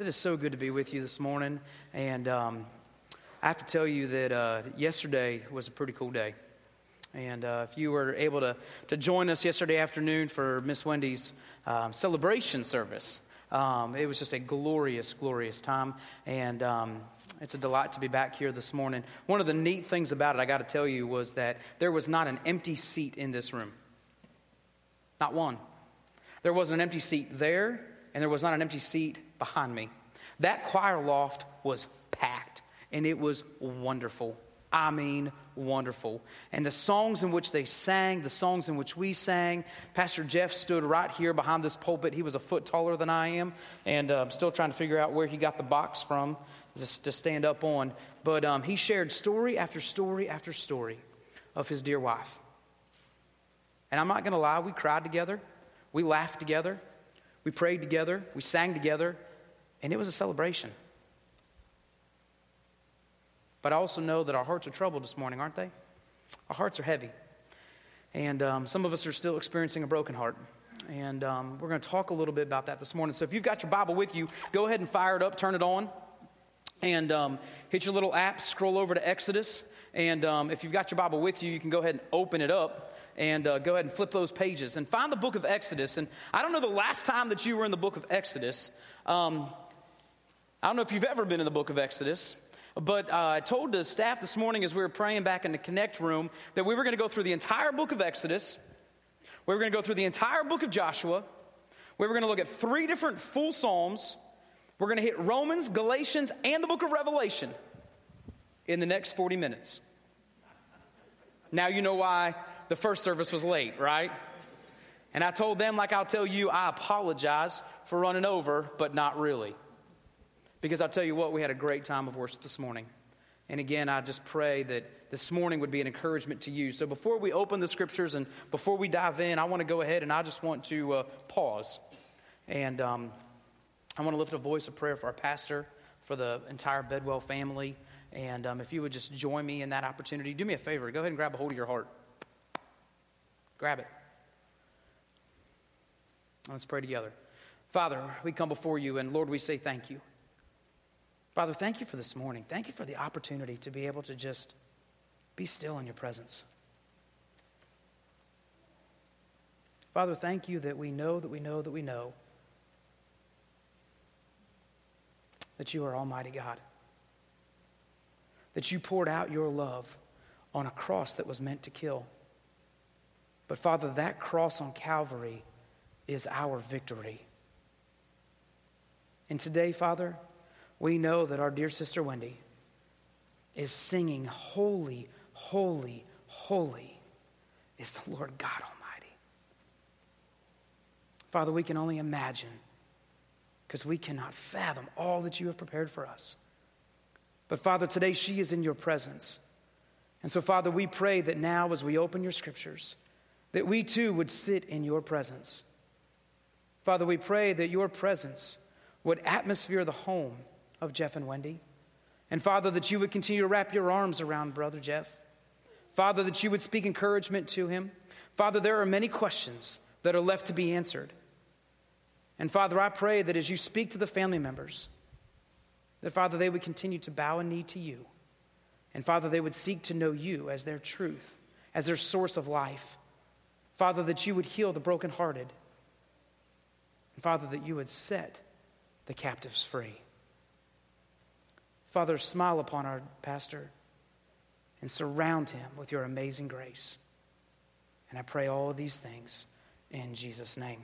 It is so good to be with you this morning. And um, I have to tell you that uh, yesterday was a pretty cool day. And uh, if you were able to, to join us yesterday afternoon for Miss Wendy's um, celebration service, um, it was just a glorious, glorious time. And um, it's a delight to be back here this morning. One of the neat things about it, I got to tell you, was that there was not an empty seat in this room. Not one. There wasn't an empty seat there, and there was not an empty seat behind me. That choir loft was packed, and it was wonderful. I mean, wonderful. And the songs in which they sang, the songs in which we sang, Pastor Jeff stood right here behind this pulpit. He was a foot taller than I am, and uh, I'm still trying to figure out where he got the box from just to stand up on. But um, he shared story after story after story of his dear wife. And I'm not going to lie, we cried together, we laughed together, we prayed together, we sang together, and it was a celebration. But I also know that our hearts are troubled this morning, aren't they? Our hearts are heavy. And um, some of us are still experiencing a broken heart. And um, we're going to talk a little bit about that this morning. So if you've got your Bible with you, go ahead and fire it up, turn it on, and um, hit your little app, scroll over to Exodus. And um, if you've got your Bible with you, you can go ahead and open it up and uh, go ahead and flip those pages and find the book of Exodus. And I don't know the last time that you were in the book of Exodus. Um, I don't know if you've ever been in the book of Exodus. But uh, I told the staff this morning as we were praying back in the Connect room that we were going to go through the entire book of Exodus. We were going to go through the entire book of Joshua. We were going to look at three different full Psalms. We're going to hit Romans, Galatians, and the book of Revelation in the next 40 minutes. Now you know why the first service was late, right? And I told them, like I'll tell you, I apologize for running over, but not really. Because I'll tell you what, we had a great time of worship this morning. And again, I just pray that this morning would be an encouragement to you. So before we open the scriptures and before we dive in, I want to go ahead and I just want to uh, pause. And um, I want to lift a voice of prayer for our pastor, for the entire Bedwell family. And um, if you would just join me in that opportunity, do me a favor. Go ahead and grab a hold of your heart. Grab it. Let's pray together. Father, we come before you, and Lord, we say thank you. Father, thank you for this morning. Thank you for the opportunity to be able to just be still in your presence. Father, thank you that we know that we know that we know that you are Almighty God, that you poured out your love on a cross that was meant to kill. But Father, that cross on Calvary is our victory. And today, Father, we know that our dear sister Wendy is singing, Holy, holy, holy is the Lord God Almighty. Father, we can only imagine because we cannot fathom all that you have prepared for us. But Father, today she is in your presence. And so, Father, we pray that now as we open your scriptures, that we too would sit in your presence. Father, we pray that your presence would atmosphere the home of Jeff and Wendy. And Father, that you would continue to wrap your arms around Brother Jeff. Father, that you would speak encouragement to him. Father, there are many questions that are left to be answered. And Father, I pray that as you speak to the family members, that Father, they would continue to bow a knee to you. And Father, they would seek to know you as their truth, as their source of life. Father, that you would heal the brokenhearted. And Father, that you would set the captives free. Father, smile upon our pastor and surround him with your amazing grace. And I pray all of these things in Jesus' name.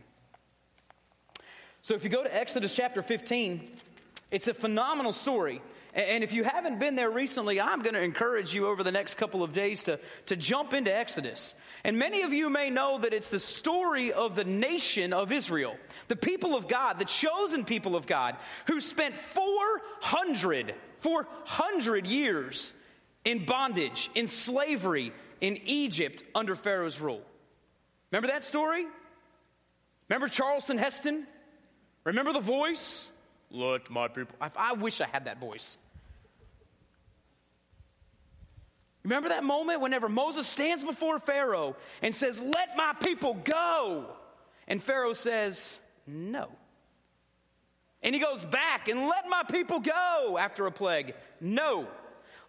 So if you go to Exodus chapter 15, it's a phenomenal story. And if you haven't been there recently, I'm going to encourage you over the next couple of days to, to jump into Exodus. And many of you may know that it's the story of the nation of Israel, the people of God, the chosen people of God, who spent 400, 400 years in bondage, in slavery, in Egypt under Pharaoh's rule. Remember that story? Remember Charlton Heston? Remember the voice? Let my people. I, I wish I had that voice. Remember that moment whenever Moses stands before Pharaoh and says, Let my people go. And Pharaoh says, No. And he goes back and let my people go after a plague. No.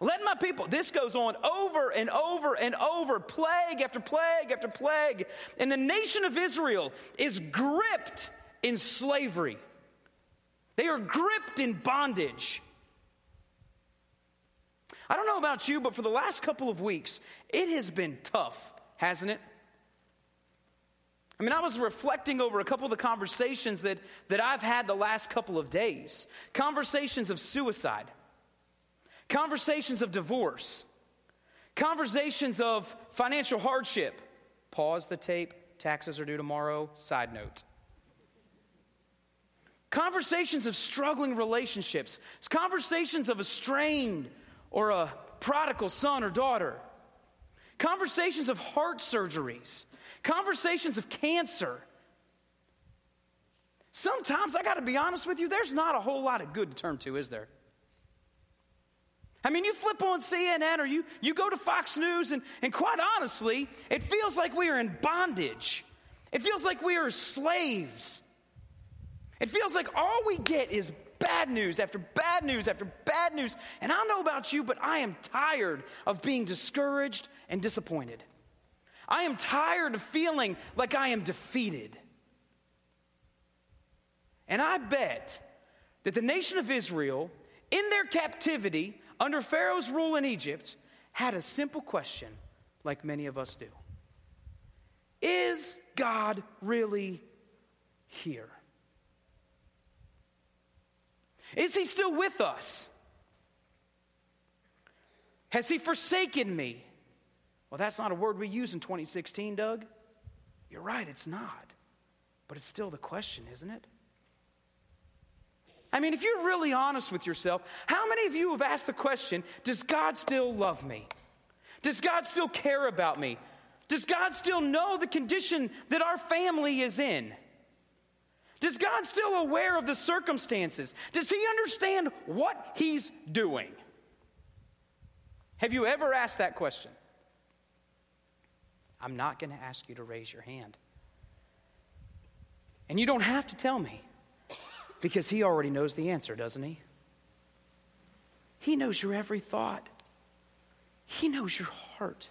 Let my people, this goes on over and over and over, plague after plague after plague. And the nation of Israel is gripped in slavery. They are gripped in bondage. I don't know about you, but for the last couple of weeks, it has been tough, hasn't it? I mean, I was reflecting over a couple of the conversations that, that I've had the last couple of days conversations of suicide, conversations of divorce, conversations of financial hardship. Pause the tape, taxes are due tomorrow. Side note. Conversations of struggling relationships, conversations of a strained or a prodigal son or daughter, conversations of heart surgeries, conversations of cancer. Sometimes, I got to be honest with you, there's not a whole lot of good to turn to, is there? I mean, you flip on CNN or you, you go to Fox News, and, and quite honestly, it feels like we are in bondage. It feels like we are slaves. It feels like all we get is bad news after bad news after bad news. And I don't know about you, but I am tired of being discouraged and disappointed. I am tired of feeling like I am defeated. And I bet that the nation of Israel, in their captivity under Pharaoh's rule in Egypt, had a simple question like many of us do Is God really here? Is he still with us? Has he forsaken me? Well, that's not a word we use in 2016, Doug. You're right, it's not. But it's still the question, isn't it? I mean, if you're really honest with yourself, how many of you have asked the question Does God still love me? Does God still care about me? Does God still know the condition that our family is in? Does God still aware of the circumstances? Does he understand what he's doing? Have you ever asked that question? I'm not going to ask you to raise your hand. And you don't have to tell me because he already knows the answer, doesn't he? He knows your every thought. He knows your heart.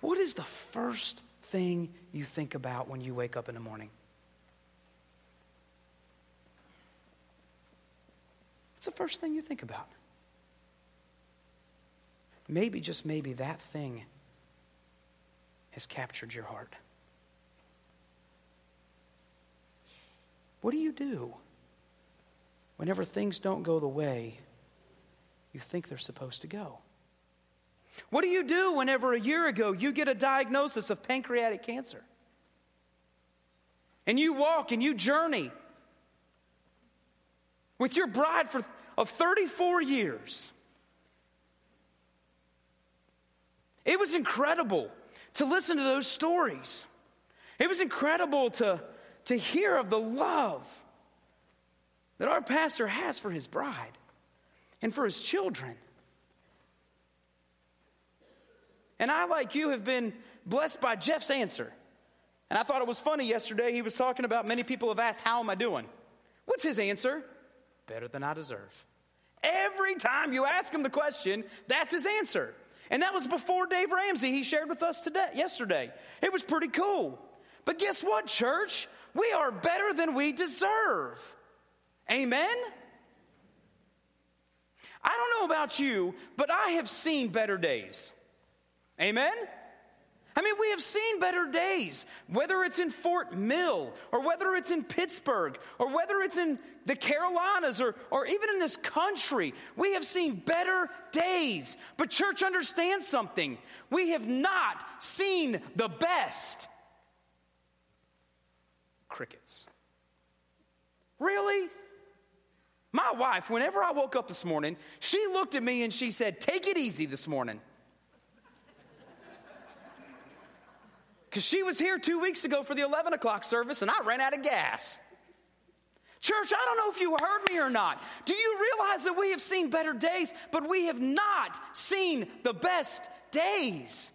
What is the first thing you think about when you wake up in the morning? What's the first thing you think about? Maybe, just maybe, that thing has captured your heart. What do you do whenever things don't go the way you think they're supposed to go? What do you do whenever a year ago you get a diagnosis of pancreatic cancer? And you walk and you journey with your bride for, of 34 years. It was incredible to listen to those stories. It was incredible to, to hear of the love that our pastor has for his bride and for his children. And I, like you, have been blessed by Jeff's answer. And I thought it was funny yesterday. He was talking about many people have asked, How am I doing? What's his answer? Better than I deserve. Every time you ask him the question, that's his answer. And that was before Dave Ramsey he shared with us today yesterday. It was pretty cool. But guess what, church? We are better than we deserve. Amen? I don't know about you, but I have seen better days. Amen? I mean, we have seen better days, whether it's in Fort Mill, or whether it's in Pittsburgh, or whether it's in the Carolinas, or, or even in this country. We have seen better days. But, church, understand something. We have not seen the best. Crickets. Really? My wife, whenever I woke up this morning, she looked at me and she said, Take it easy this morning. Because she was here two weeks ago for the 11 o'clock service and I ran out of gas. Church, I don't know if you heard me or not. Do you realize that we have seen better days, but we have not seen the best days?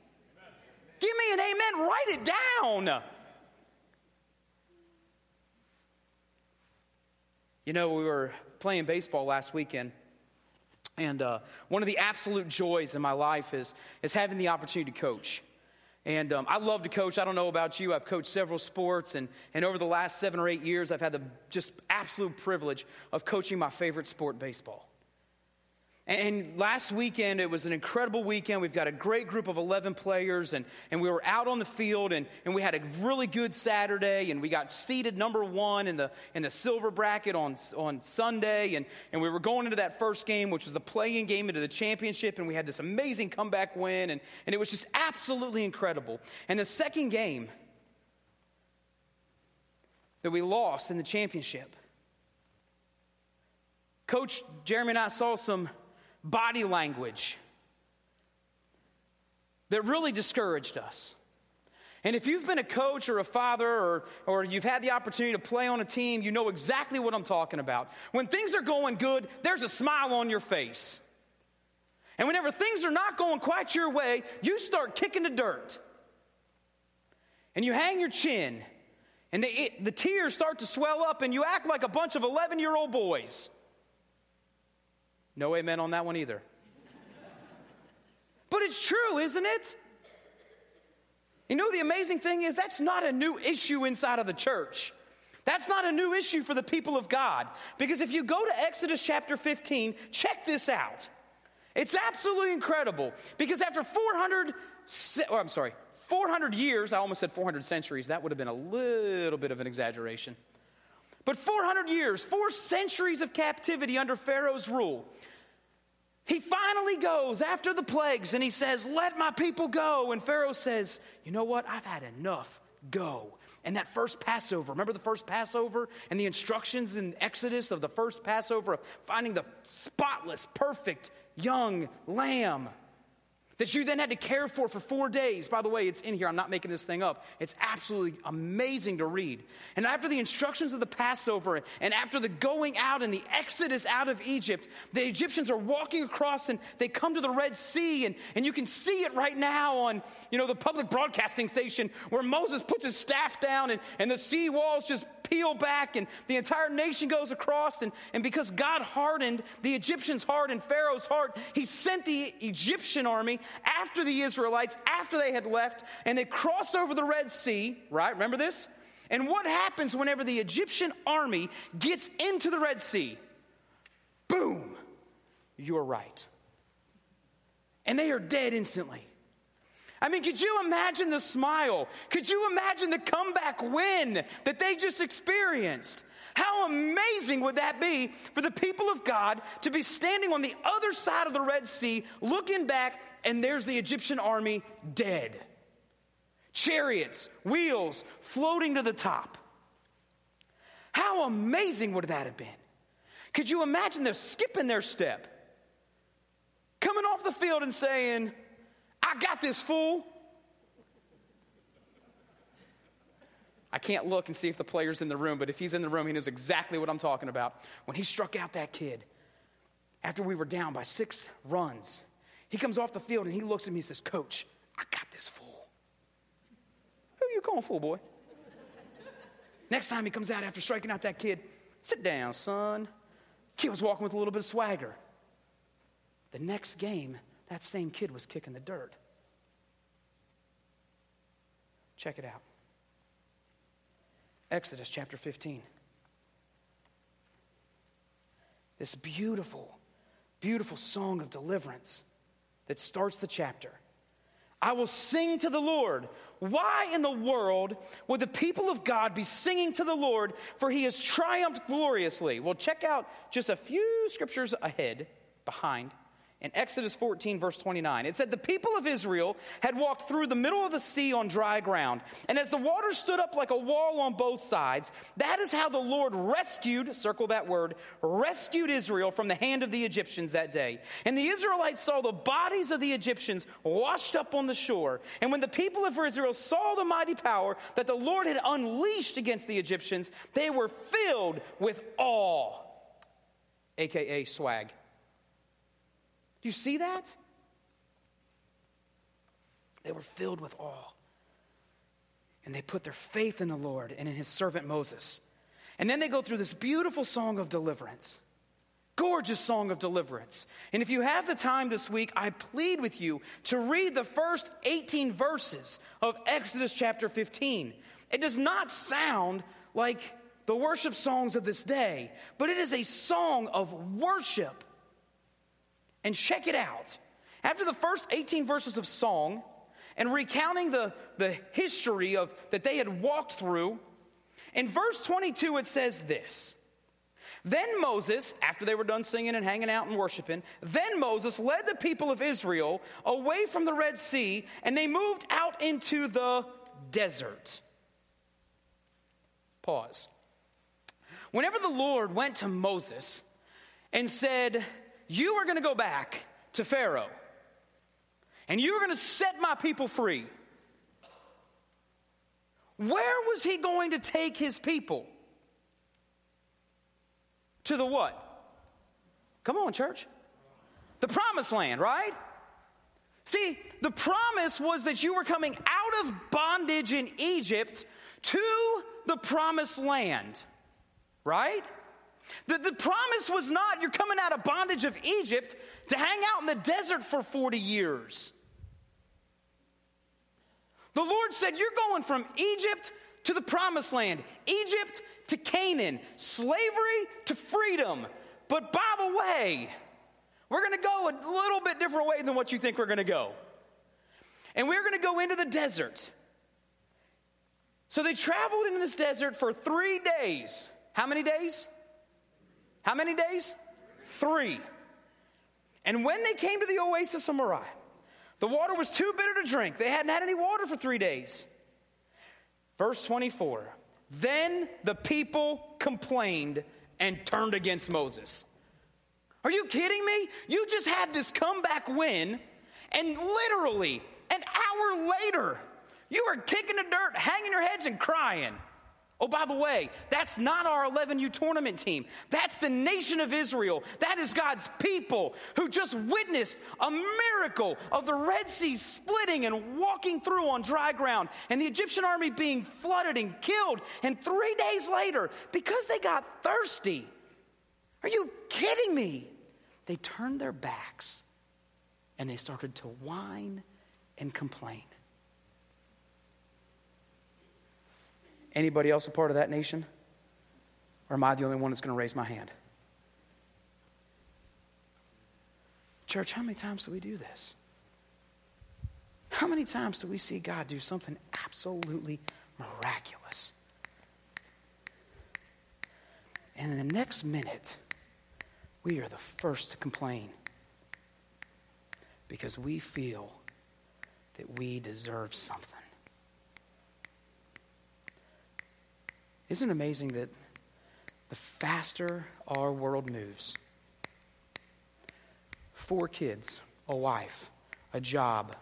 Give me an amen, write it down. You know, we were playing baseball last weekend, and uh, one of the absolute joys in my life is, is having the opportunity to coach. And um, I love to coach. I don't know about you. I've coached several sports, and, and over the last seven or eight years, I've had the just absolute privilege of coaching my favorite sport, baseball. And last weekend, it was an incredible weekend. We've got a great group of 11 players, and, and we were out on the field, and, and we had a really good Saturday, and we got seated number one in the, in the silver bracket on, on Sunday, and, and we were going into that first game, which was the playing game into the championship, and we had this amazing comeback win, and, and it was just absolutely incredible. And the second game that we lost in the championship, Coach Jeremy and I saw some body language that really discouraged us. And if you've been a coach or a father or, or you've had the opportunity to play on a team, you know exactly what I'm talking about. When things are going good, there's a smile on your face. And whenever things are not going quite your way, you start kicking the dirt. And you hang your chin. And the, it, the tears start to swell up, and you act like a bunch of 11 year old boys. No amen on that one either. but it's true, isn't it? You know, the amazing thing is that's not a new issue inside of the church. That's not a new issue for the people of God. Because if you go to Exodus chapter 15, check this out. It's absolutely incredible. Because after 400, oh, I'm sorry, 400 years, I almost said 400 centuries, that would have been a little bit of an exaggeration. But 400 years, four centuries of captivity under Pharaoh's rule, he finally goes after the plagues and he says, Let my people go. And Pharaoh says, You know what? I've had enough. Go. And that first Passover, remember the first Passover and the instructions in Exodus of the first Passover of finding the spotless, perfect young lamb that you then had to care for for four days. By the way, it's in here. I'm not making this thing up. It's absolutely amazing to read. And after the instructions of the Passover and after the going out and the exodus out of Egypt, the Egyptians are walking across and they come to the Red Sea. And, and you can see it right now on, you know, the public broadcasting station where Moses puts his staff down and, and the sea walls just peel back and the entire nation goes across. And, and because God hardened the Egyptians' heart and Pharaoh's heart, he sent the Egyptian army after the Israelites, after they had left, and they crossed over the Red Sea, right? Remember this? And what happens whenever the Egyptian army gets into the Red Sea? Boom! You're right. And they are dead instantly. I mean, could you imagine the smile? Could you imagine the comeback win that they just experienced? How amazing would that be for the people of God to be standing on the other side of the Red Sea, looking back, and there's the Egyptian army dead. Chariots, wheels floating to the top. How amazing would that have been? Could you imagine them skipping their step, coming off the field and saying, I got this fool. I can't look and see if the player's in the room, but if he's in the room, he knows exactly what I'm talking about. When he struck out that kid, after we were down by six runs, he comes off the field and he looks at me and says, Coach, I got this fool. Who you calling fool, boy? Next time he comes out after striking out that kid, sit down, son. Kid was walking with a little bit of swagger. The next game, that same kid was kicking the dirt. Check it out. Exodus chapter 15. This beautiful, beautiful song of deliverance that starts the chapter. I will sing to the Lord. Why in the world would the people of God be singing to the Lord for he has triumphed gloriously? Well, check out just a few scriptures ahead, behind in Exodus 14, verse 29. It said, The people of Israel had walked through the middle of the sea on dry ground. And as the water stood up like a wall on both sides, that is how the Lord rescued, circle that word, rescued Israel from the hand of the Egyptians that day. And the Israelites saw the bodies of the Egyptians washed up on the shore. And when the people of Israel saw the mighty power that the Lord had unleashed against the Egyptians, they were filled with awe, aka swag. Do you see that? They were filled with awe. And they put their faith in the Lord and in his servant Moses. And then they go through this beautiful song of deliverance. Gorgeous song of deliverance. And if you have the time this week, I plead with you to read the first 18 verses of Exodus chapter 15. It does not sound like the worship songs of this day, but it is a song of worship. And check it out. After the first 18 verses of song and recounting the, the history of that they had walked through, in verse 22 it says this. Then Moses, after they were done singing and hanging out and worshiping, then Moses led the people of Israel away from the Red Sea and they moved out into the desert. Pause. Whenever the Lord went to Moses and said, You are going to go back to Pharaoh and you are going to set my people free, where was he going to take his people? To the what? Come on, church. The promised land, right? See, the promise was that you were coming out of bondage in Egypt to the promised land, right? The, the promise was not you're coming out of bondage of Egypt to hang out in the desert for 40 years. The Lord said, You're going from Egypt to the promised land, Egypt to Canaan, slavery to freedom. But by the way, we're going to go a little bit different way than what you think we're going to go. And we're going to go into the desert. So they traveled into this desert for three days. How many days? How many days? Three. And when they came to the oasis of Marah, the water was too bitter to drink. They hadn't had any water for three days. Verse 24 Then the people complained and turned against Moses. Are you kidding me? You just had this comeback win, and literally an hour later, you were kicking the dirt, hanging your heads, and crying. Oh, by the way, that's not our 11U tournament team. That's the nation of Israel. That is God's people who just witnessed a miracle of the Red Sea splitting and walking through on dry ground and the Egyptian army being flooded and killed. And three days later, because they got thirsty, are you kidding me? They turned their backs and they started to whine and complain. Anybody else a part of that nation? Or am I the only one that's going to raise my hand? Church, how many times do we do this? How many times do we see God do something absolutely miraculous? And in the next minute, we are the first to complain because we feel that we deserve something. Isn't it amazing that the faster our world moves, four kids, a wife, a job,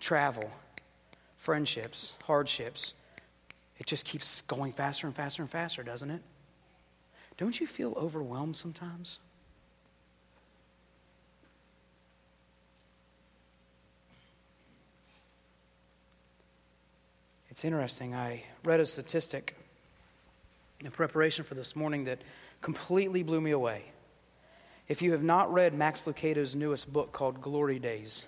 travel, friendships, hardships, it just keeps going faster and faster and faster, doesn't it? Don't you feel overwhelmed sometimes? It's interesting. I read a statistic in preparation for this morning that completely blew me away. If you have not read Max Lucado's newest book called Glory Days,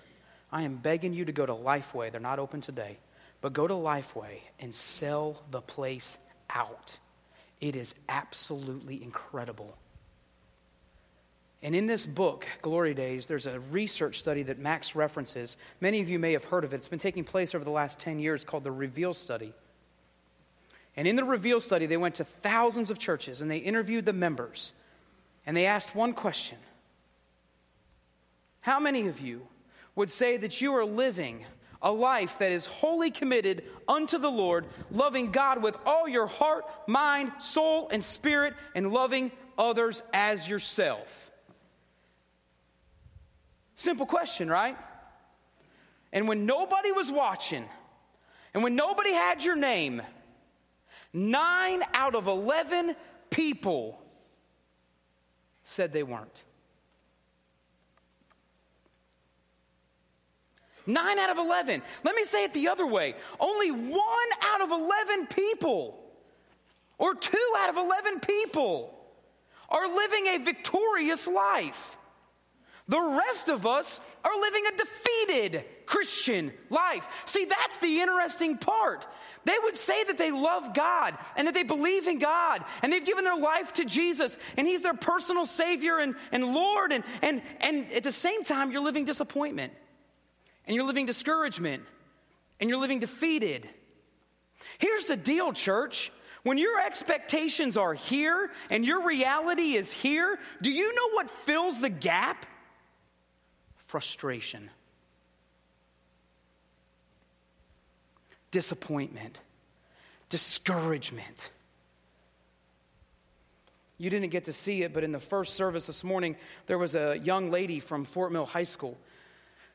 I am begging you to go to Lifeway. They're not open today, but go to Lifeway and sell the place out. It is absolutely incredible. And in this book, Glory Days, there's a research study that Max references. Many of you may have heard of it. It's been taking place over the last 10 years called the Reveal Study. And in the Reveal Study, they went to thousands of churches and they interviewed the members. And they asked one question How many of you would say that you are living a life that is wholly committed unto the Lord, loving God with all your heart, mind, soul, and spirit, and loving others as yourself? Simple question, right? And when nobody was watching, and when nobody had your name, nine out of 11 people said they weren't. Nine out of 11. Let me say it the other way. Only one out of 11 people, or two out of 11 people are living a victorious life. The rest of us are living a defeated Christian life. See, that's the interesting part. They would say that they love God and that they believe in God and they've given their life to Jesus and He's their personal Savior and, and Lord. And, and, and at the same time, you're living disappointment and you're living discouragement and you're living defeated. Here's the deal, church. When your expectations are here and your reality is here, do you know what fills the gap? Frustration, disappointment, discouragement. You didn't get to see it, but in the first service this morning, there was a young lady from Fort Mill High School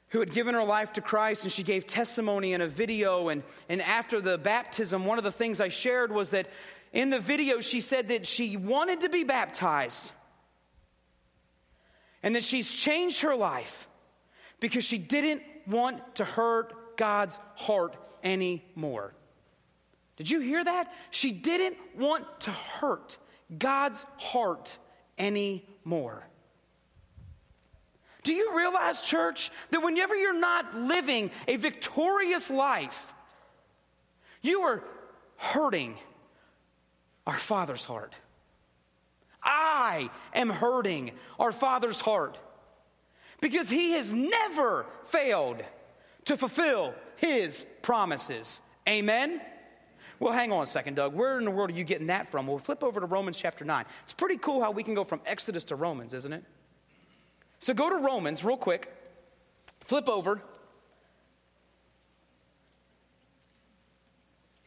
who had given her life to Christ, and she gave testimony in a video. And, and after the baptism, one of the things I shared was that in the video, she said that she wanted to be baptized and that she's changed her life because she didn't want to hurt God's heart anymore. Did you hear that? She didn't want to hurt God's heart anymore. Do you realize, church, that whenever you're not living a victorious life, you are hurting our Father's heart? I am hurting our Father's heart because He has never failed to fulfill His promises. Amen? Well, hang on a second, Doug. Where in the world are you getting that from? Well, flip over to Romans chapter 9. It's pretty cool how we can go from Exodus to Romans, isn't it? So go to Romans real quick, flip over.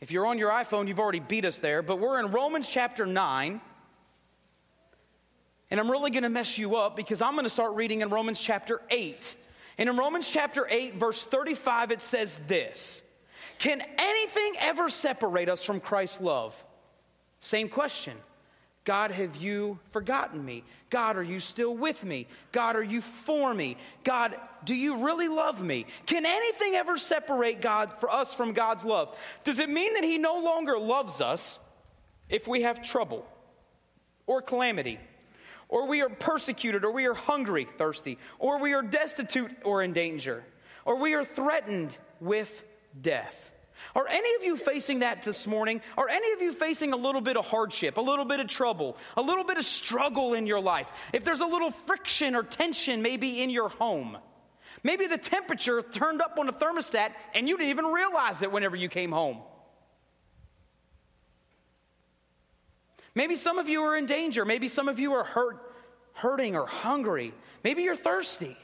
If you're on your iPhone, you've already beat us there, but we're in Romans chapter 9. And I'm really going to mess you up because I'm going to start reading in Romans chapter 8. And in Romans chapter 8, verse 35, it says this Can anything ever separate us from Christ's love? Same question. God, have you forgotten me? God, are you still with me? God, are you for me? God, do you really love me? Can anything ever separate God for us from God's love? Does it mean that he no longer loves us if we have trouble or calamity? Or we are persecuted, or we are hungry, thirsty, or we are destitute or in danger, or we are threatened with death. Are any of you facing that this morning? Are any of you facing a little bit of hardship, a little bit of trouble, a little bit of struggle in your life? If there's a little friction or tension maybe in your home, maybe the temperature turned up on the thermostat and you didn't even realize it whenever you came home. Maybe some of you are in danger. Maybe some of you are hurt, hurting or hungry. Maybe you're thirsty.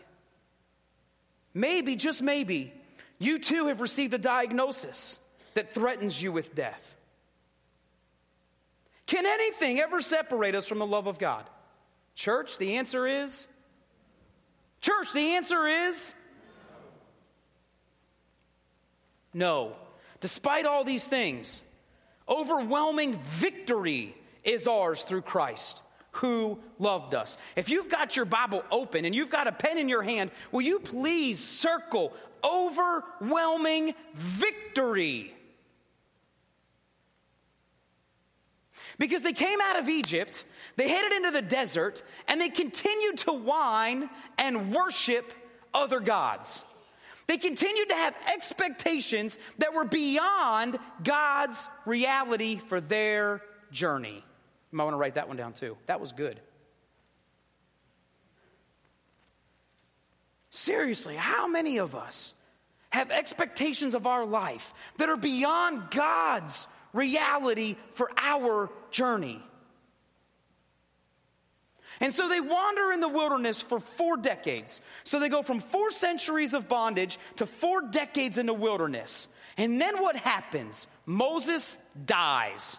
Maybe, just maybe, you too have received a diagnosis that threatens you with death. Can anything ever separate us from the love of God? Church, the answer is Church, the answer is no. Despite all these things, overwhelming victory is ours through Christ who loved us. If you've got your Bible open and you've got a pen in your hand, will you please circle overwhelming victory. Because they came out of Egypt, they headed into the desert, and they continued to whine and worship other gods. They continued to have expectations that were beyond God's reality for their journey. You might want to write that one down too. That was good. Seriously, how many of us have expectations of our life that are beyond God's reality for our journey? And so they wander in the wilderness for four decades. So they go from four centuries of bondage to four decades in the wilderness. And then what happens? Moses dies.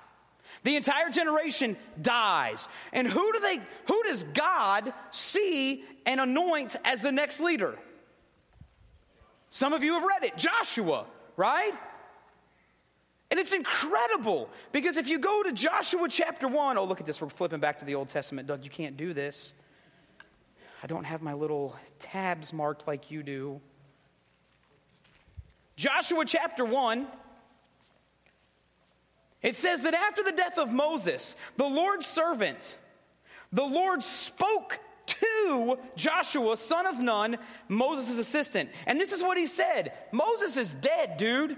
The entire generation dies. And who do they who does God see and anoint as the next leader? Some of you have read it, Joshua, right? And it's incredible because if you go to Joshua chapter 1, oh, look at this, we're flipping back to the Old Testament. Doug, you can't do this. I don't have my little tabs marked like you do. Joshua chapter 1, It says that after the death of Moses, the Lord's servant, the Lord spoke to Joshua, son of Nun, Moses' assistant. And this is what he said Moses is dead, dude.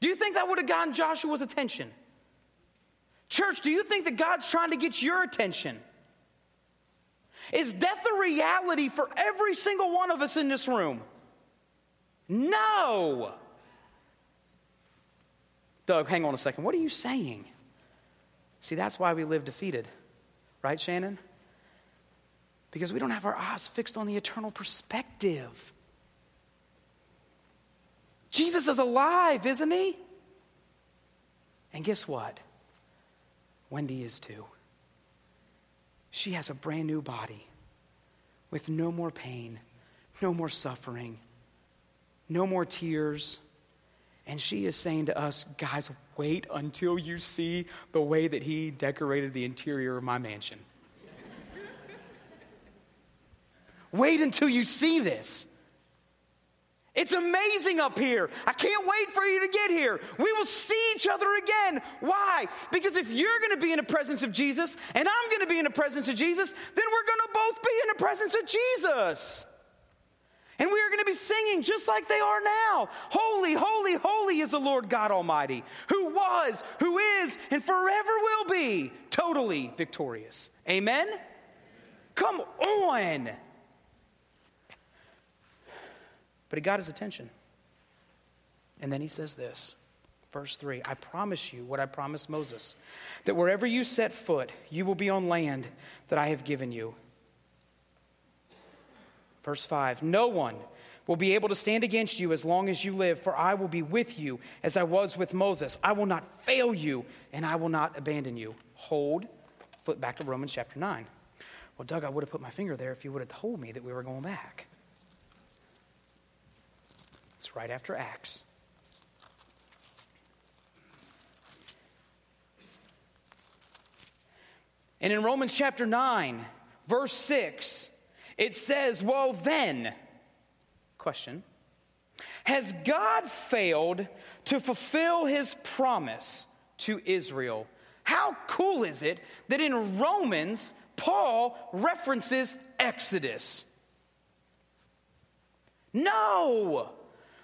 Do you think that would have gotten Joshua's attention? Church, do you think that God's trying to get your attention? Is death a reality for every single one of us in this room? No. Doug, hang on a second. What are you saying? See, that's why we live defeated, right, Shannon? Because we don't have our eyes fixed on the eternal perspective. Jesus is alive, isn't he? And guess what? Wendy is too. She has a brand new body with no more pain, no more suffering, no more tears. And she is saying to us, guys, wait until you see the way that he decorated the interior of my mansion. wait until you see this. It's amazing up here. I can't wait for you to get here. We will see each other again. Why? Because if you're going to be in the presence of Jesus and I'm going to be in the presence of Jesus, then we're going to both be in the presence of Jesus. And we are going to be singing just like they are now. Holy, holy, holy is the Lord God Almighty, who was, who is, and forever will be totally victorious. Amen? Come on. But he got his attention. And then he says this, verse 3 I promise you what I promised Moses, that wherever you set foot, you will be on land that I have given you. Verse 5 No one will be able to stand against you as long as you live, for I will be with you as I was with Moses. I will not fail you, and I will not abandon you. Hold, flip back to Romans chapter 9. Well, Doug, I would have put my finger there if you would have told me that we were going back. It's right after Acts. And in Romans chapter 9, verse 6, it says, Well, then, question, has God failed to fulfill his promise to Israel? How cool is it that in Romans, Paul references Exodus? No!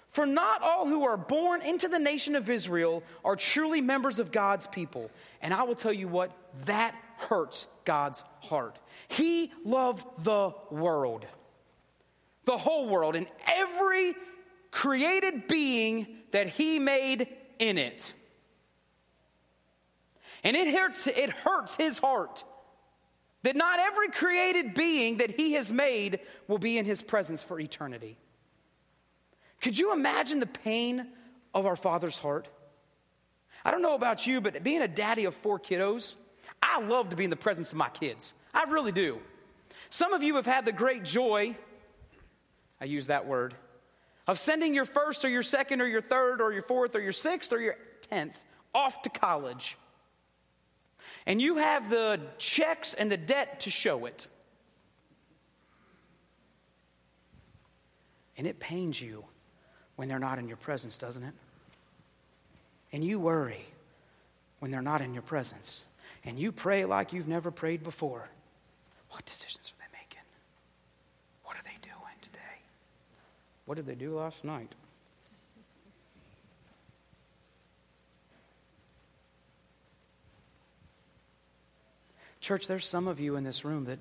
For not all who are born into the nation of Israel are truly members of God's people. And I will tell you what, that hurts God's heart. He loved the world, the whole world, and every created being that He made in it. And it hurts, it hurts His heart that not every created being that He has made will be in His presence for eternity. Could you imagine the pain of our Father's heart? I don't know about you, but being a daddy of four kiddos, I love to be in the presence of my kids. I really do. Some of you have had the great joy, I use that word, of sending your first or your second or your third or your fourth or your sixth or your tenth off to college. And you have the checks and the debt to show it. And it pains you when they're not in your presence, doesn't it? And you worry when they're not in your presence. And you pray like you've never prayed before. What decisions are they making? What are they doing today? What did they do last night? Church, there's some of you in this room that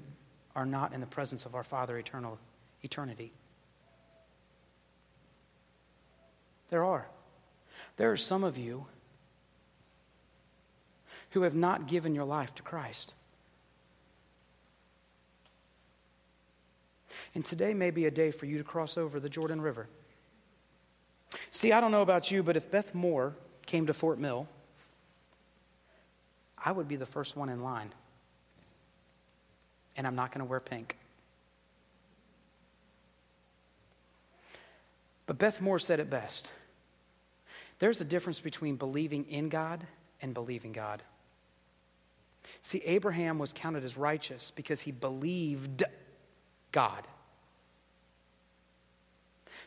are not in the presence of our Father eternal eternity. There are. There are some of you who have not given your life to Christ. And today may be a day for you to cross over the Jordan River. See, I don't know about you, but if Beth Moore came to Fort Mill, I would be the first one in line. And I'm not going to wear pink. But Beth Moore said it best. There's a difference between believing in God and believing God. See, Abraham was counted as righteous because he believed God.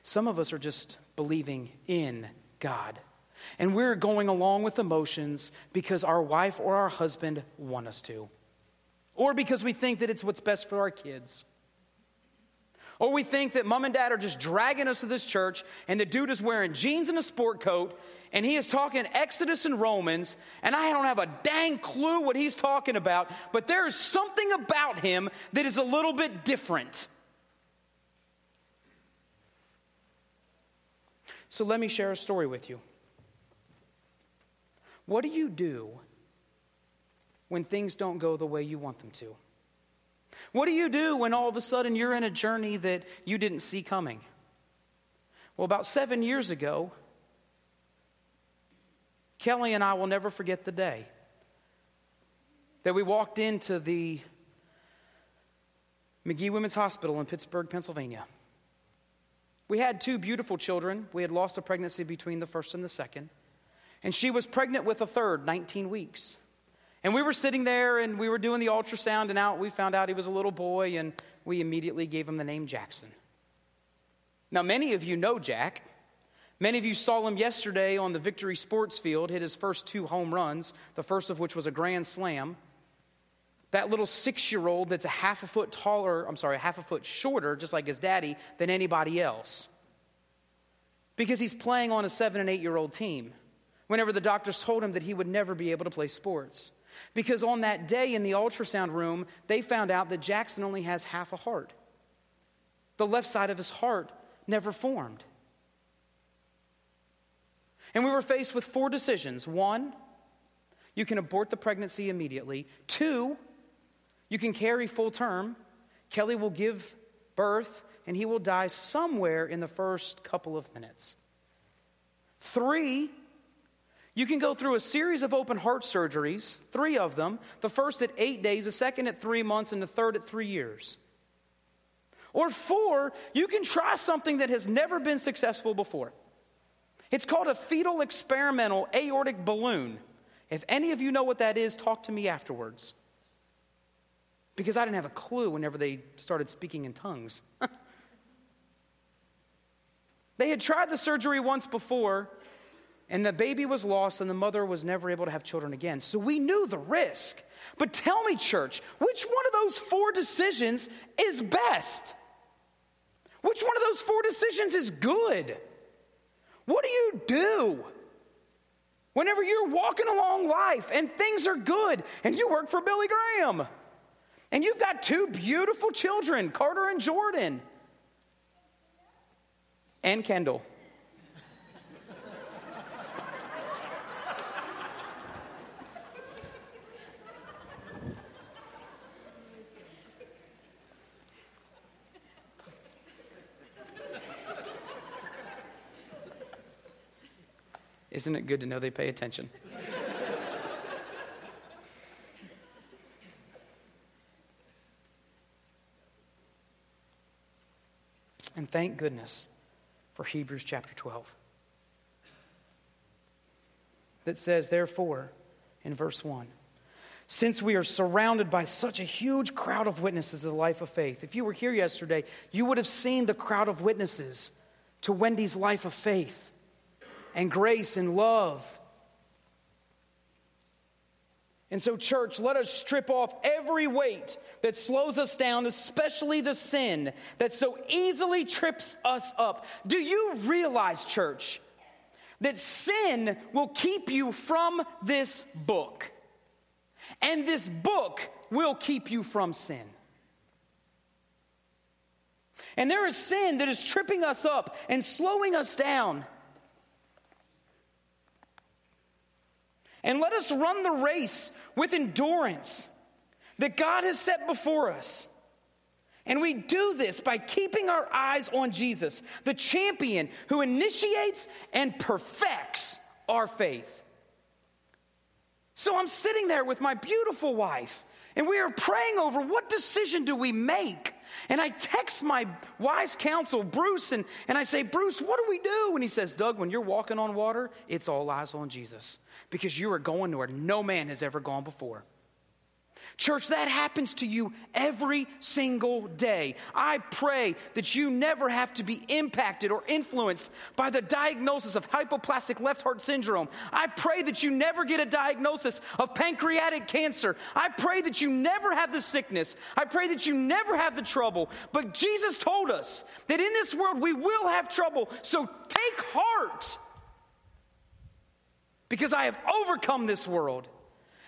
Some of us are just believing in God. And we're going along with emotions because our wife or our husband want us to, or because we think that it's what's best for our kids. Or we think that mom and dad are just dragging us to this church and the dude is wearing jeans and a sport coat and he is talking Exodus and Romans and I don't have a dang clue what he's talking about, but there is something about him that is a little bit different. So let me share a story with you. What do you do when things don't go the way you want them to? What do you do when all of a sudden you're in a journey that you didn't see coming? Well, about seven years ago, Kelly and I will never forget the day that we walked into the Magee Women's Hospital in Pittsburgh, Pennsylvania. We had two beautiful children. We had lost a pregnancy between the first and the second. And she was pregnant with a third, 19 weeks. And we were sitting there and we were doing the ultrasound, and out we found out he was a little boy, and we immediately gave him the name Jackson. Now, many of you know Jack. Many of you saw him yesterday on the Victory Sports Field, hit his first two home runs, the first of which was a grand slam. That little six year old that's a half a foot taller, I'm sorry, half a foot shorter, just like his daddy, than anybody else. Because he's playing on a seven and eight year old team. Whenever the doctors told him that he would never be able to play sports. Because on that day in the ultrasound room, they found out that Jackson only has half a heart. The left side of his heart never formed. And we were faced with four decisions. One, you can abort the pregnancy immediately. Two, you can carry full term. Kelly will give birth and he will die somewhere in the first couple of minutes. Three, you can go through a series of open heart surgeries, three of them, the first at eight days, the second at three months, and the third at three years. Or four, you can try something that has never been successful before. It's called a fetal experimental aortic balloon. If any of you know what that is, talk to me afterwards because I didn't have a clue whenever they started speaking in tongues. they had tried the surgery once before, and the baby was lost, and the mother was never able to have children again. So we knew the risk. But tell me, church, which one of those four decisions is best? Which one of those four decisions is good? What do you do? Whenever you're walking along life and things are good and you work for Billy Graham. And you've got two beautiful children, Carter and Jordan, and Kendall. Isn't it good to know they pay attention? And thank goodness for Hebrews chapter 12 that says, Therefore, in verse 1, since we are surrounded by such a huge crowd of witnesses of the life of faith. If you were here yesterday, you would have seen the crowd of witnesses to Wendy's life of faith and grace and love and so, church, let us strip off every weight that slows us down, especially the sin that so easily trips us up. Do you realize, church, that sin will keep you from this book? And this book will keep you from sin. And there is sin that is tripping us up and slowing us down. And let us run the race with endurance that God has set before us. And we do this by keeping our eyes on Jesus, the champion who initiates and perfects our faith. So I'm sitting there with my beautiful wife, and we are praying over what decision do we make? And I text my wise counsel, Bruce, and, and I say, Bruce, what do we do? And he says, Doug, when you're walking on water, it's all eyes on Jesus because you are going to where no man has ever gone before. Church, that happens to you every single day. I pray that you never have to be impacted or influenced by the diagnosis of hypoplastic left heart syndrome. I pray that you never get a diagnosis of pancreatic cancer. I pray that you never have the sickness. I pray that you never have the trouble. But Jesus told us that in this world we will have trouble. So take heart because I have overcome this world.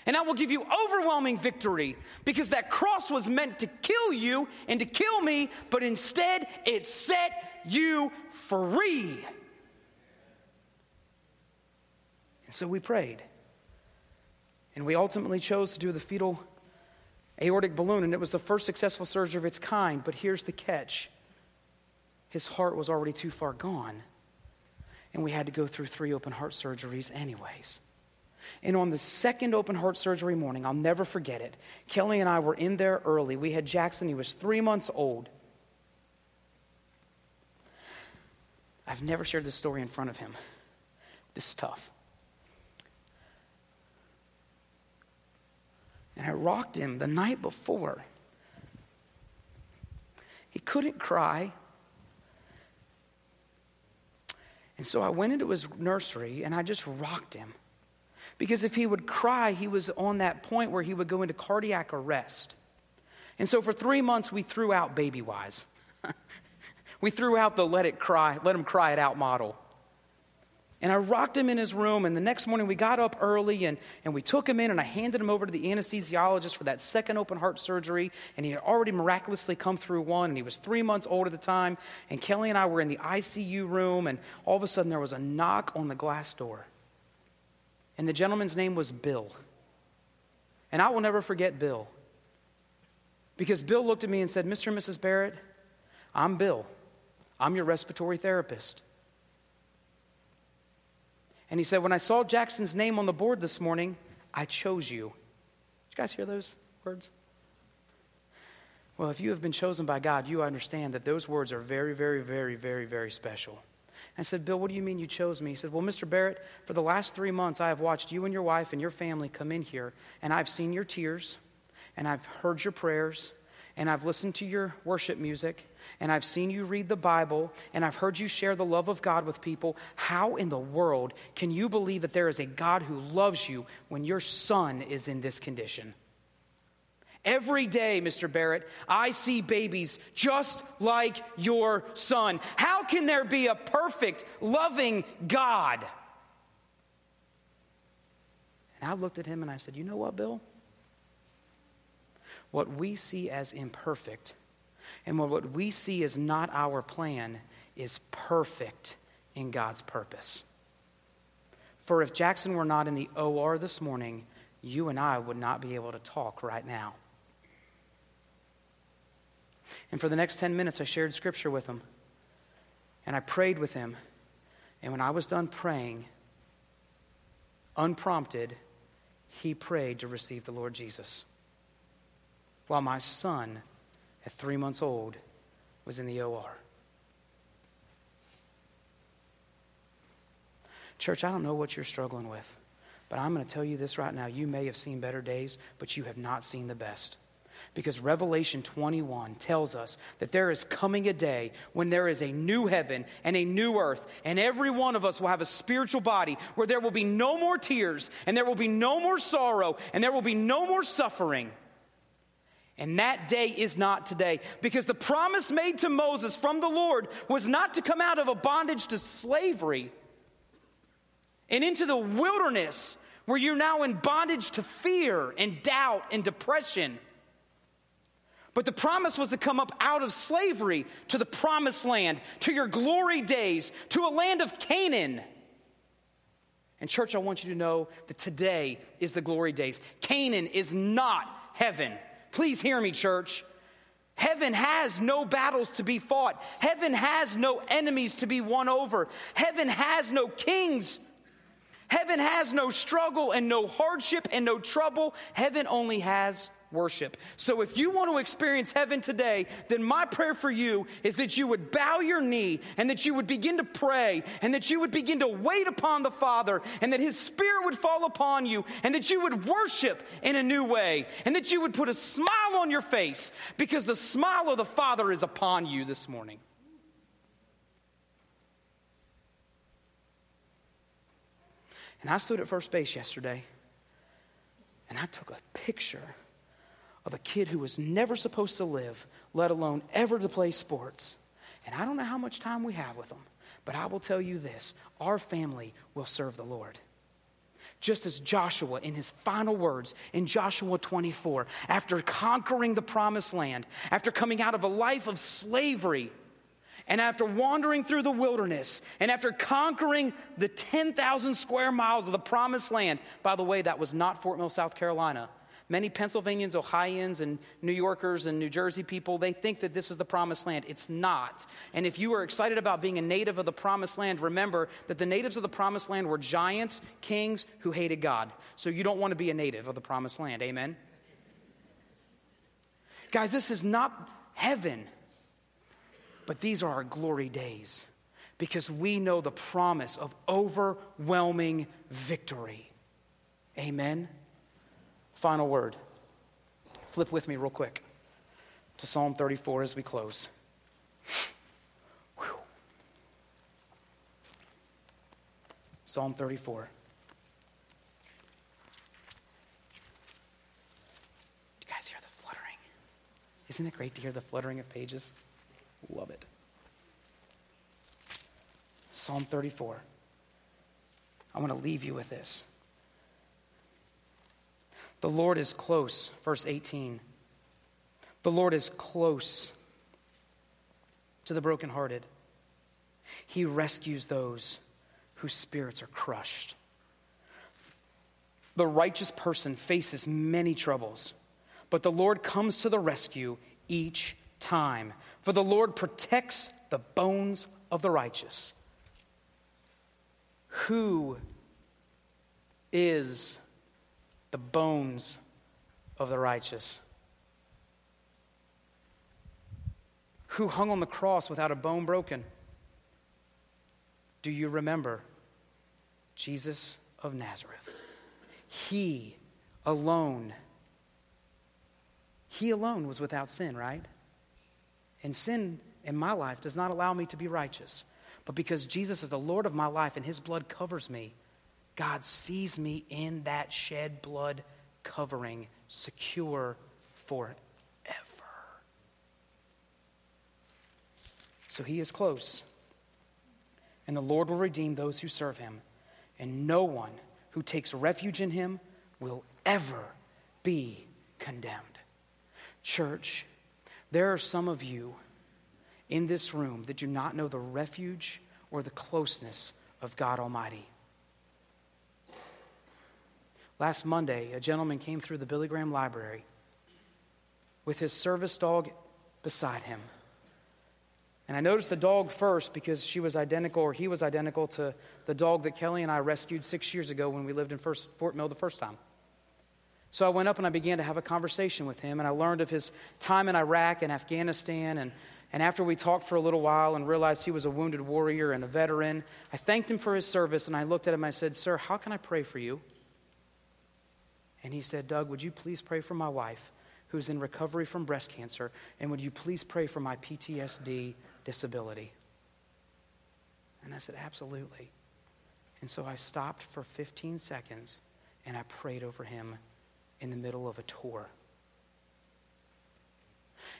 And I will give you overwhelming victory because that cross was meant to kill you and to kill me, but instead it set you free. And so we prayed. And we ultimately chose to do the fetal aortic balloon, and it was the first successful surgery of its kind. But here's the catch his heart was already too far gone, and we had to go through three open heart surgeries, anyways. And on the second open heart surgery morning, I'll never forget it. Kelly and I were in there early. We had Jackson, he was three months old. I've never shared this story in front of him. This is tough. And I rocked him the night before. He couldn't cry. And so I went into his nursery and I just rocked him. Because if he would cry, he was on that point where he would go into cardiac arrest. And so for three months, we threw out Babywise. we threw out the let it cry, let him cry it out model. And I rocked him in his room, and the next morning we got up early and, and we took him in, and I handed him over to the anesthesiologist for that second open heart surgery. And he had already miraculously come through one, and he was three months old at the time. And Kelly and I were in the ICU room, and all of a sudden there was a knock on the glass door. And the gentleman's name was Bill. And I will never forget Bill. Because Bill looked at me and said, Mr. and Mrs. Barrett, I'm Bill. I'm your respiratory therapist. And he said, When I saw Jackson's name on the board this morning, I chose you. Did you guys hear those words? Well, if you have been chosen by God, you understand that those words are very, very, very, very, very special. I said, Bill, what do you mean you chose me? He said, Well, Mr. Barrett, for the last three months, I have watched you and your wife and your family come in here, and I've seen your tears, and I've heard your prayers, and I've listened to your worship music, and I've seen you read the Bible, and I've heard you share the love of God with people. How in the world can you believe that there is a God who loves you when your son is in this condition? Every day, Mr. Barrett, I see babies just like your son. How can there be a perfect, loving God? And I looked at him and I said, You know what, Bill? What we see as imperfect and what we see as not our plan is perfect in God's purpose. For if Jackson were not in the OR this morning, you and I would not be able to talk right now. And for the next 10 minutes, I shared scripture with him. And I prayed with him. And when I was done praying, unprompted, he prayed to receive the Lord Jesus. While my son, at three months old, was in the OR. Church, I don't know what you're struggling with, but I'm going to tell you this right now. You may have seen better days, but you have not seen the best. Because Revelation 21 tells us that there is coming a day when there is a new heaven and a new earth, and every one of us will have a spiritual body where there will be no more tears, and there will be no more sorrow, and there will be no more suffering. And that day is not today. Because the promise made to Moses from the Lord was not to come out of a bondage to slavery and into the wilderness where you're now in bondage to fear and doubt and depression. But the promise was to come up out of slavery to the promised land, to your glory days, to a land of Canaan. And, church, I want you to know that today is the glory days. Canaan is not heaven. Please hear me, church. Heaven has no battles to be fought. Heaven has no enemies to be won over. Heaven has no kings. Heaven has no struggle and no hardship and no trouble. Heaven only has worship. So if you want to experience heaven today, then my prayer for you is that you would bow your knee and that you would begin to pray and that you would begin to wait upon the Father and that His Spirit would fall upon you and that you would worship in a new way and that you would put a smile on your face because the smile of the Father is upon you this morning. And I stood at first base yesterday and I took a picture of a kid who was never supposed to live, let alone ever to play sports. And I don't know how much time we have with them, but I will tell you this our family will serve the Lord. Just as Joshua, in his final words in Joshua 24, after conquering the promised land, after coming out of a life of slavery, and after wandering through the wilderness, and after conquering the 10,000 square miles of the promised land, by the way, that was not Fort Mill, South Carolina. Many Pennsylvanians, Ohioans, and New Yorkers and New Jersey people, they think that this is the promised land. It's not. And if you are excited about being a native of the promised land, remember that the natives of the promised land were giants, kings who hated God. So you don't want to be a native of the promised land. Amen? Guys, this is not heaven. But these are our glory days because we know the promise of overwhelming victory. Amen. Final word. Flip with me real quick to Psalm 34 as we close. Whew. Psalm 34. you guys hear the fluttering? Isn't it great to hear the fluttering of pages? Love it. Psalm 34. I want to leave you with this. The Lord is close, verse 18. The Lord is close to the brokenhearted. He rescues those whose spirits are crushed. The righteous person faces many troubles, but the Lord comes to the rescue each time. For the Lord protects the bones of the righteous. Who is the bones of the righteous? Who hung on the cross without a bone broken? Do you remember? Jesus of Nazareth. He alone, he alone was without sin, right? And sin in my life does not allow me to be righteous. But because Jesus is the Lord of my life and his blood covers me, God sees me in that shed blood covering, secure forever. So he is close. And the Lord will redeem those who serve him. And no one who takes refuge in him will ever be condemned. Church, there are some of you in this room that do not know the refuge or the closeness of God Almighty. Last Monday, a gentleman came through the Billy Graham Library with his service dog beside him. And I noticed the dog first because she was identical, or he was identical to the dog that Kelly and I rescued six years ago when we lived in first, Fort Mill the first time. So I went up and I began to have a conversation with him, and I learned of his time in Iraq and Afghanistan. And, and after we talked for a little while and realized he was a wounded warrior and a veteran, I thanked him for his service and I looked at him and I said, Sir, how can I pray for you? And he said, Doug, would you please pray for my wife who's in recovery from breast cancer? And would you please pray for my PTSD disability? And I said, Absolutely. And so I stopped for 15 seconds and I prayed over him in the middle of a tour.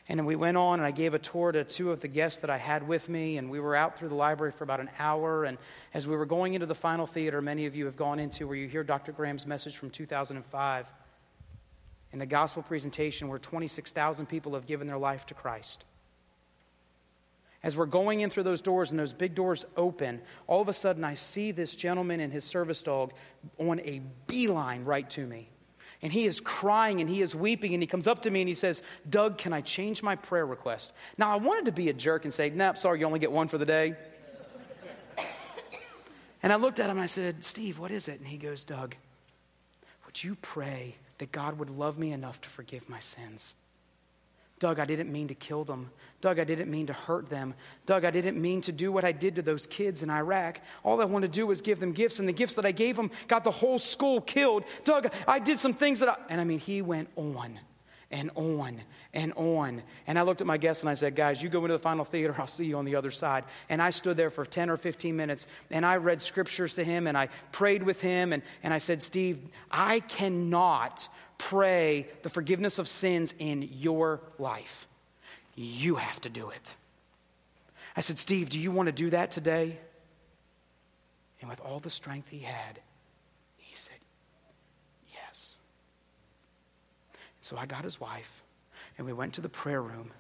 And we went on, and I gave a tour to two of the guests that I had with me, and we were out through the library for about an hour. And as we were going into the final theater, many of you have gone into where you hear Dr. Graham's message from 2005 in the gospel presentation where 26,000 people have given their life to Christ. As we're going in through those doors and those big doors open, all of a sudden I see this gentleman and his service dog on a beeline right to me and he is crying and he is weeping and he comes up to me and he says, Doug, can I change my prayer request? Now, I wanted to be a jerk and say, Nope, sorry, you only get one for the day. and I looked at him and I said, Steve, what is it? And he goes, Doug, Would you pray that God would love me enough to forgive my sins? Doug, I didn't mean to kill them. Doug, I didn't mean to hurt them. Doug, I didn't mean to do what I did to those kids in Iraq. All I wanted to do was give them gifts, and the gifts that I gave them got the whole school killed. Doug, I did some things that I. And I mean, he went on and on and on. And I looked at my guests and I said, Guys, you go into the final theater, I'll see you on the other side. And I stood there for 10 or 15 minutes and I read scriptures to him and I prayed with him. And, and I said, Steve, I cannot pray the forgiveness of sins in your life. You have to do it. I said, Steve, do you want to do that today? And with all the strength he had, he said, Yes. So I got his wife, and we went to the prayer room,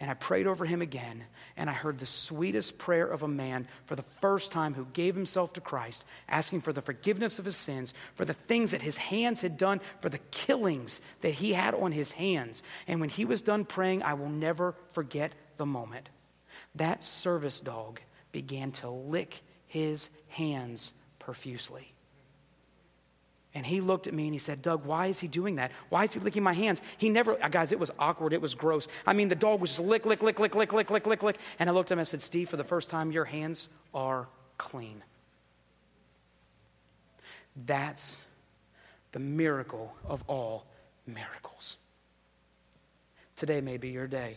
and I prayed over him again, and I heard the sweetest prayer of a man for the first time who gave himself to Christ, asking for the forgiveness of his sins, for the things that his hands had done, for the killings that he had on his hands. And when he was done praying, I will never forget the moment. That service dog began to lick his hands profusely. And he looked at me and he said, Doug, why is he doing that? Why is he licking my hands? He never, uh, guys, it was awkward. It was gross. I mean, the dog was just lick, lick, lick, lick, lick, lick, lick, lick, lick. And I looked at him and I said, Steve, for the first time, your hands are clean. That's the miracle of all miracles. Today may be your day,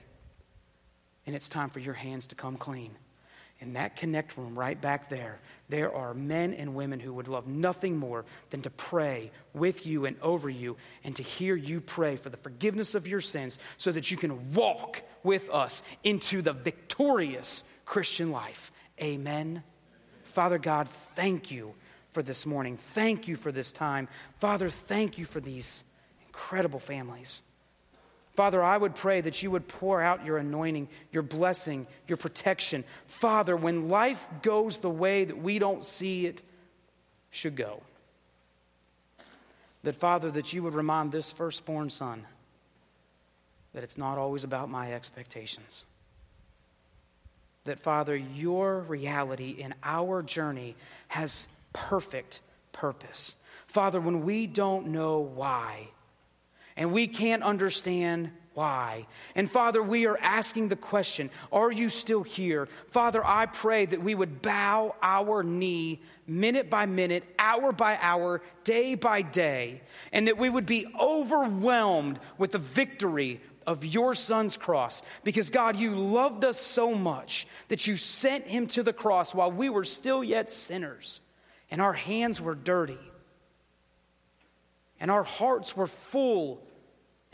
and it's time for your hands to come clean in that connect room right back there, there are men and women who would love nothing more than to pray with you and over you and to hear you pray for the forgiveness of your sins so that you can walk with us into the victorious Christian life. Amen. Father God, thank you for this morning. Thank you for this time. Father, thank you for these incredible families. Father, I would pray that you would pour out your anointing, your blessing, your protection. Father, when life goes the way that we don't see it should go, that, Father, that you would remind this firstborn son that it's not always about my expectations. That, Father, your reality in our journey has perfect purpose. Father, when we don't know why, and we can't understand why. And Father, we are asking the question Are you still here? Father, I pray that we would bow our knee minute by minute, hour by hour, day by day, and that we would be overwhelmed with the victory of your son's cross. Because God, you loved us so much that you sent him to the cross while we were still yet sinners and our hands were dirty and our hearts were full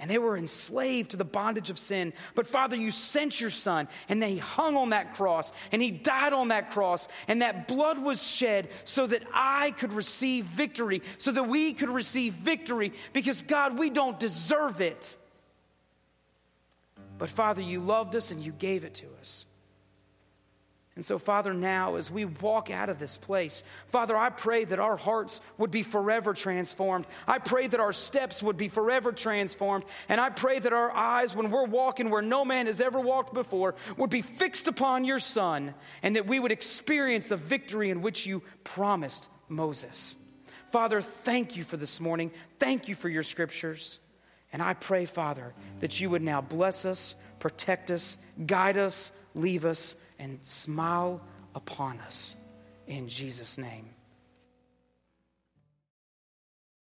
and they were enslaved to the bondage of sin. But Father, you sent your son, and he hung on that cross, and he died on that cross, and that blood was shed so that I could receive victory, so that we could receive victory, because God, we don't deserve it. But Father, you loved us and you gave it to us. And so, Father, now as we walk out of this place, Father, I pray that our hearts would be forever transformed. I pray that our steps would be forever transformed. And I pray that our eyes, when we're walking where no man has ever walked before, would be fixed upon your Son, and that we would experience the victory in which you promised Moses. Father, thank you for this morning. Thank you for your scriptures. And I pray, Father, that you would now bless us, protect us, guide us, leave us and smile upon us. In Jesus' name.